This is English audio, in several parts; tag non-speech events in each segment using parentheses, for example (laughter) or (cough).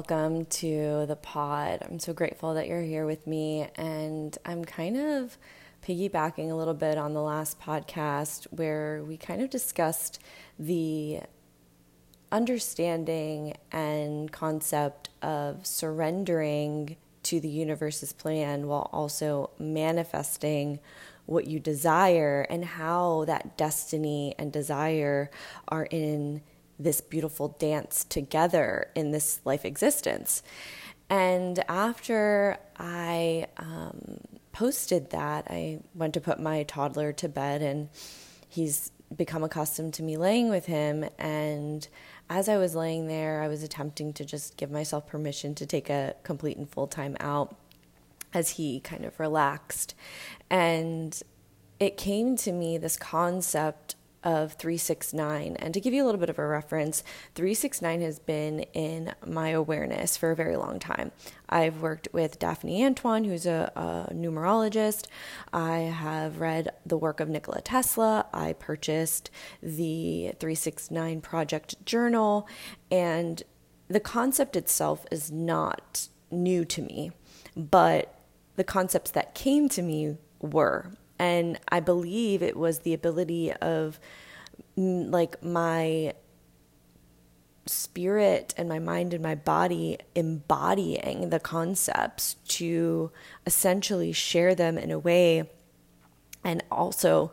Welcome to the pod. I'm so grateful that you're here with me, and I'm kind of piggybacking a little bit on the last podcast where we kind of discussed the understanding and concept of surrendering to the universe's plan while also manifesting what you desire and how that destiny and desire are in this beautiful dance together in this life existence. And after I um, posted that, I went to put my toddler to bed, and he's become accustomed to me laying with him. And as I was laying there, I was attempting to just give myself permission to take a complete and full time out as he kind of relaxed. And it came to me this concept of 369. And to give you a little bit of a reference, 369 has been in my awareness for a very long time. I've worked with Daphne Antoine, who's a, a numerologist. I have read the work of Nikola Tesla. I purchased the 369 Project Journal. And the concept itself is not new to me, but the concepts that came to me were. And I believe it was the ability of mm, like my spirit and my mind and my body embodying the concepts to essentially share them in a way and also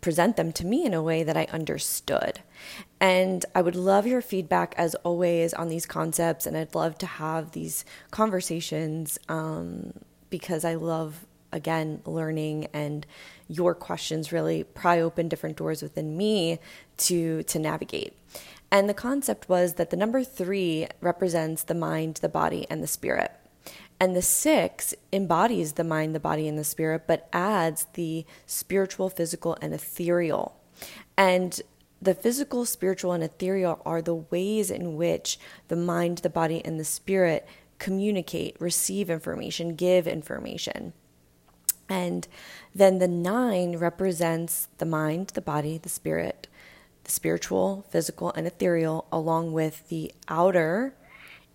present them to me in a way that I understood. And I would love your feedback as always on these concepts, and I'd love to have these conversations um, because I love again, learning and your questions really pry open different doors within me to to navigate. And the concept was that the number 3 represents the mind, the body and the spirit. And the 6 embodies the mind, the body and the spirit but adds the spiritual, physical and ethereal. And the physical, spiritual, and ethereal are the ways in which the mind, the body, and the spirit communicate, receive information, give information. And then the nine represents the mind, the body, the spirit, the spiritual, physical, and ethereal, along with the outer,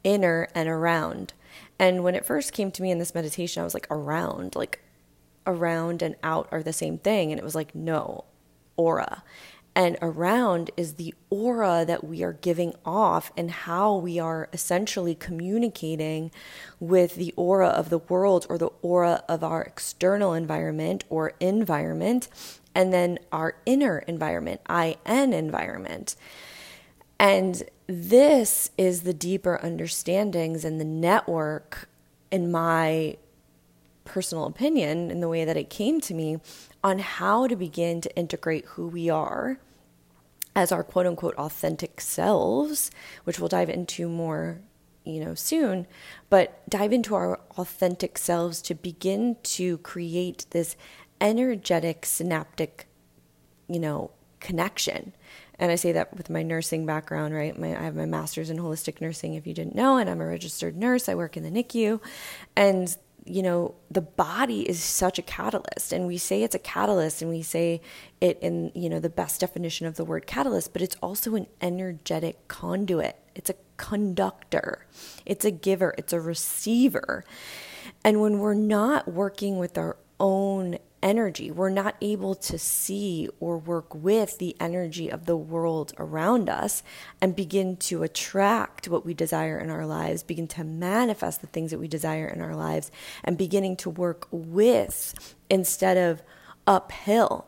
inner, and around. And when it first came to me in this meditation, I was like, around, like around and out are the same thing. And it was like, no, aura and around is the aura that we are giving off and how we are essentially communicating with the aura of the world or the aura of our external environment or environment, and then our inner environment, IN environment. And this is the deeper understandings and the network, in my personal opinion, in the way that it came to me, on how to begin to integrate who we are as our quote unquote authentic selves, which we'll dive into more, you know, soon, but dive into our authentic selves to begin to create this energetic synaptic, you know, connection. And I say that with my nursing background, right? My, I have my master's in holistic nursing, if you didn't know, and I'm a registered nurse. I work in the NICU. And you know, the body is such a catalyst. And we say it's a catalyst and we say it in, you know, the best definition of the word catalyst, but it's also an energetic conduit. It's a conductor, it's a giver, it's a receiver. And when we're not working with our own energy. We're not able to see or work with the energy of the world around us and begin to attract what we desire in our lives, begin to manifest the things that we desire in our lives, and beginning to work with instead of uphill.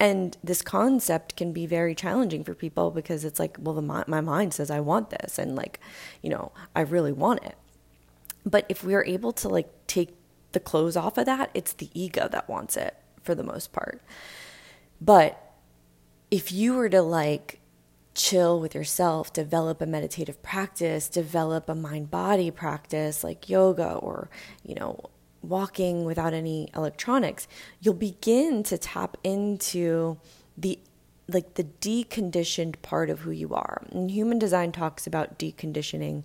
And this concept can be very challenging for people because it's like, well, the, my mind says I want this, and like, you know, I really want it. But if we are able to like take the clothes off of that, it's the ego that wants it for the most part. But if you were to like chill with yourself, develop a meditative practice, develop a mind body practice like yoga or, you know, walking without any electronics, you'll begin to tap into the like the deconditioned part of who you are. And human design talks about deconditioning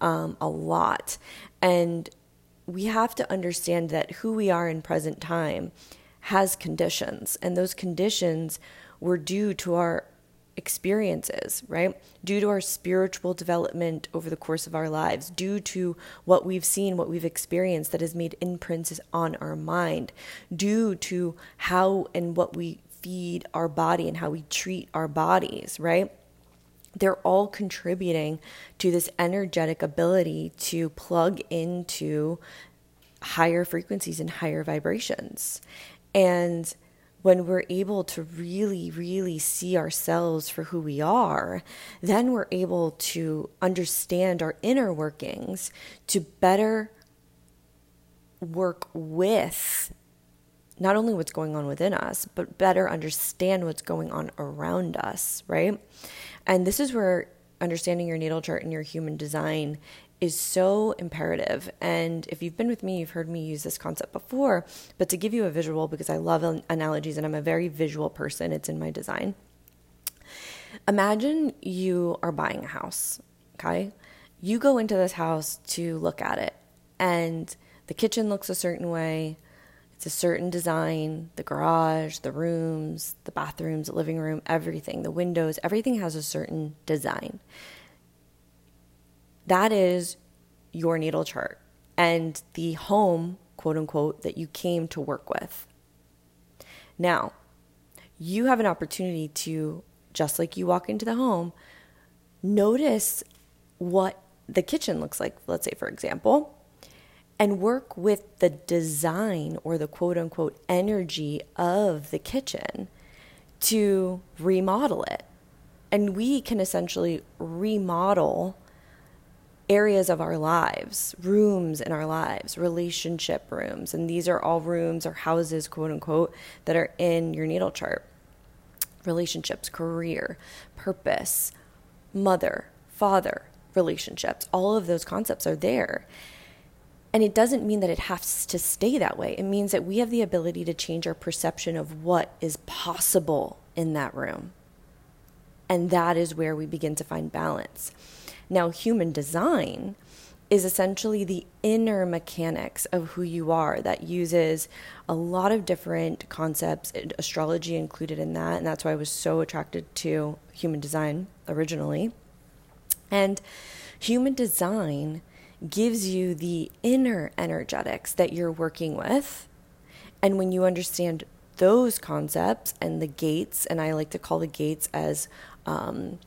um, a lot. And we have to understand that who we are in present time has conditions, and those conditions were due to our experiences, right? Due to our spiritual development over the course of our lives, due to what we've seen, what we've experienced that has made imprints on our mind, due to how and what we feed our body and how we treat our bodies, right? They're all contributing to this energetic ability to plug into higher frequencies and higher vibrations. And when we're able to really, really see ourselves for who we are, then we're able to understand our inner workings to better work with not only what's going on within us, but better understand what's going on around us, right? And this is where understanding your natal chart and your human design is so imperative. And if you've been with me, you've heard me use this concept before. But to give you a visual, because I love analogies and I'm a very visual person, it's in my design. Imagine you are buying a house, okay? You go into this house to look at it, and the kitchen looks a certain way. It's a certain design, the garage, the rooms, the bathrooms, the living room, everything, the windows, everything has a certain design. That is your natal chart and the home, quote unquote, that you came to work with. Now, you have an opportunity to, just like you walk into the home, notice what the kitchen looks like, let's say, for example, and work with the design or the quote unquote energy of the kitchen to remodel it. And we can essentially remodel areas of our lives, rooms in our lives, relationship rooms. And these are all rooms or houses, quote unquote, that are in your natal chart relationships, career, purpose, mother, father, relationships. All of those concepts are there. And it doesn't mean that it has to stay that way. It means that we have the ability to change our perception of what is possible in that room. And that is where we begin to find balance. Now, human design is essentially the inner mechanics of who you are that uses a lot of different concepts, astrology included in that. And that's why I was so attracted to human design originally. And human design gives you the inner energetics that you're working with. And when you understand those concepts and the gates, and I like to call the gates as um,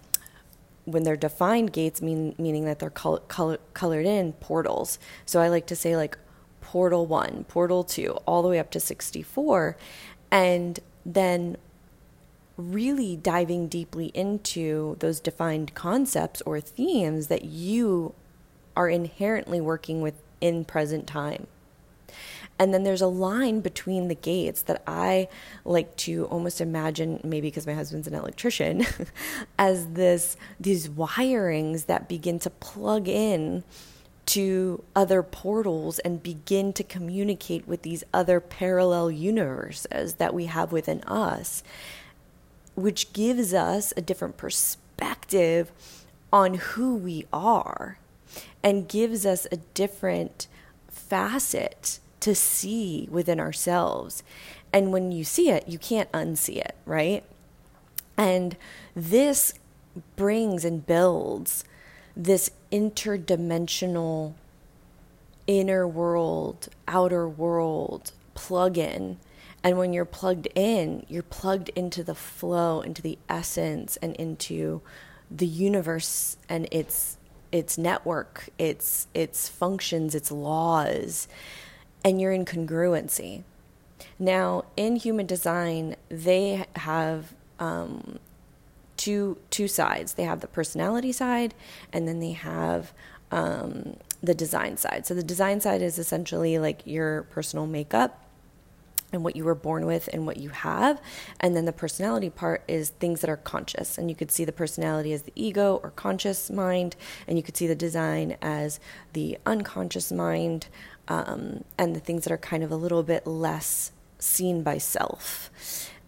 when they're defined gates mean meaning that they're color, colored in portals. So I like to say like portal 1, portal 2, all the way up to 64 and then really diving deeply into those defined concepts or themes that you are inherently working with in present time. And then there's a line between the gates that I like to almost imagine, maybe because my husband's an electrician, (laughs) as this these wirings that begin to plug in to other portals and begin to communicate with these other parallel universes that we have within us, which gives us a different perspective on who we are and gives us a different facet to see within ourselves. And when you see it, you can't unsee it, right? And this brings and builds this interdimensional inner world, outer world plug in. And when you're plugged in, you're plugged into the flow, into the essence, and into the universe and its its network, its its functions, its laws and you're in congruency. Now, in human design, they have um, two two sides. They have the personality side, and then they have um, the design side. So the design side is essentially like your personal makeup, and what you were born with and what you have. And then the personality part is things that are conscious. And you could see the personality as the ego or conscious mind, and you could see the design as the unconscious mind, um, and the things that are kind of a little bit less seen by self.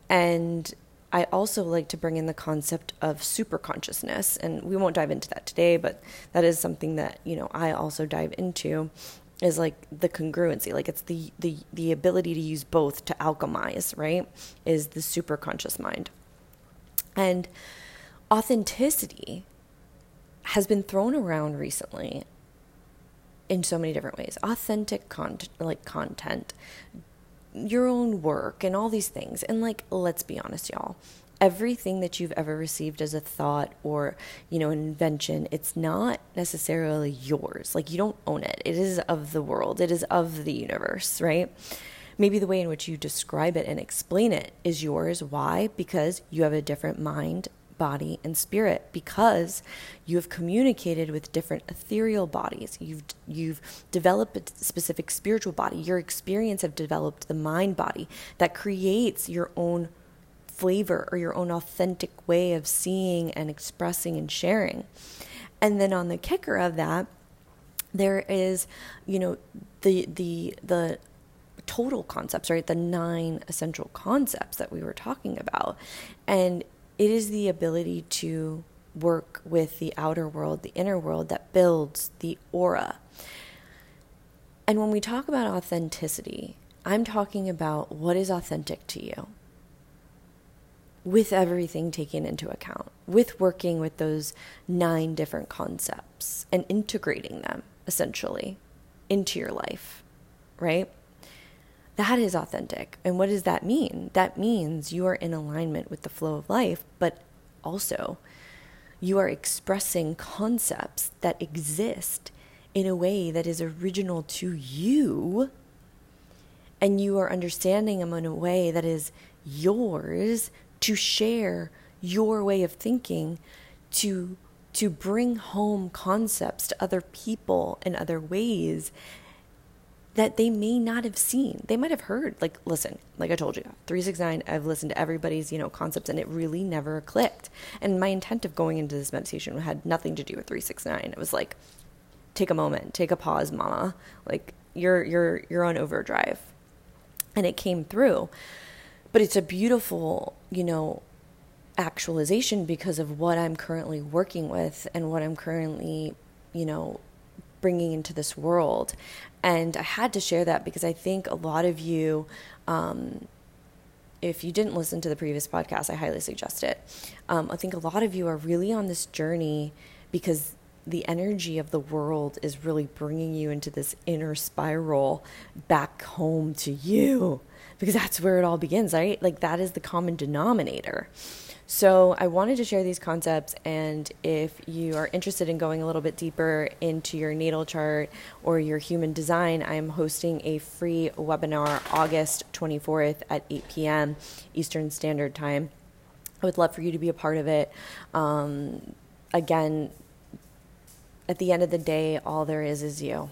And I also like to bring in the concept of super consciousness, and we won't dive into that today, but that is something that you know I also dive into is like the congruency like it's the the the ability to use both to alchemize right is the super conscious mind. And authenticity has been thrown around recently in so many different ways. Authentic content like content your own work and all these things. And like let's be honest y'all everything that you've ever received as a thought or you know an invention it's not necessarily yours. Like you don't own it. It is of the world. It is of the universe right? Maybe the way in which you describe it and explain it is yours. Why? Because you have a different mind body and spirit. Because you have communicated with different ethereal bodies. You've you've developed a specific spiritual body. Your experience have developed the mind body that creates your own flavor or your own authentic way of seeing and expressing and sharing. And then on the kicker of that, there is, you know, the the the total concepts, right? The nine essential concepts that we were talking about. And it is the ability to work with the outer world, the inner world that builds the aura. And when we talk about authenticity, I'm talking about what is authentic to you with everything taken into account, with working with those nine different concepts and integrating them essentially into your life, right? That is authentic. And what does that mean? That means you are in alignment with the flow of life, but also you are expressing concepts that exist in a way that is original to you. And you are understanding them in a way that is yours to share your way of thinking to to bring home concepts to other people in other ways that they may not have seen. They might have heard. Like, listen, like I told you, 369, I've listened to everybody's, you know, concepts and it really never clicked. And my intent of going into this meditation had nothing to do with 369. It was like, take a moment, take a pause, mama. Like you're you're you're on overdrive. And it came through. But it's a beautiful, you know, actualization because of what I'm currently working with and what I'm currently, you know, bringing into this world. And I had to share that because I think a lot of you, um, if you didn't listen to the previous podcast, I highly suggest it. Um, I think a lot of you are really on this journey because the energy of the world is really bringing you into this inner spiral back home to you because that's where it all begins, right? Like that is the common denominator. So I wanted to share these concepts, and if you are interested in going a little bit deeper into your natal chart or your human design, I'm hosting a free webinar August 24th at 8 p.m. Eastern Standard Time. I would love for you to be a part of it. Um, again, at the end of the day, all there is is you.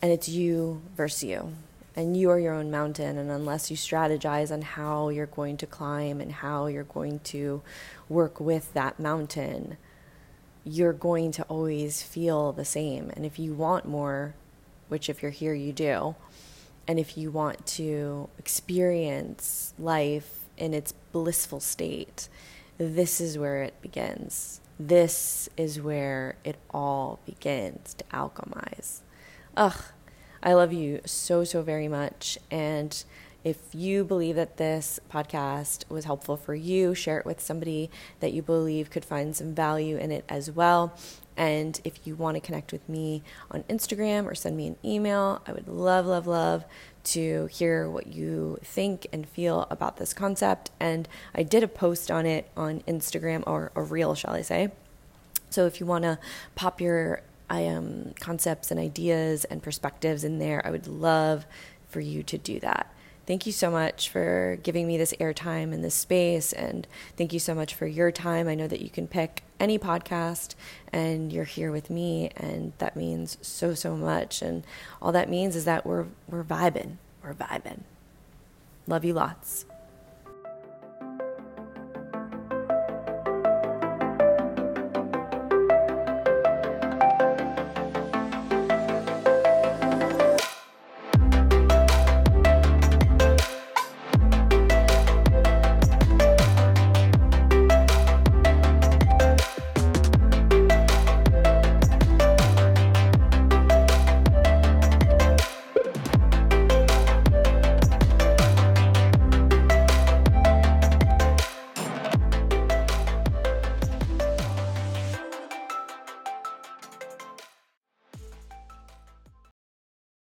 And it's you versus you and you are your own mountain and unless you strategize on how you're going to climb and how you're going to work with that mountain you're going to always feel the same. And if you want more which if you're here you do and if you want to experience life in its blissful state this is where it begins. This is where it all begins to alchemize. Ugh I love you so, so very much. And if you believe that this podcast was helpful for you, share it with somebody that you believe could find some value in it as well. And if you want to connect with me on Instagram or send me an email, I would love, love, love to hear what you think and feel about this concept. And I did a post on it on Instagram, or a reel, shall I say. So if you want to pop your I um, concepts and ideas and perspectives in there. I would love for you to do that. Thank you so much for giving me this airtime in this space, and thank you so much for your time. I know that you can pick any podcast, and you're here with me, and that means so so much. And all that means is that we're we're vibing, we're vibing. Love you lots.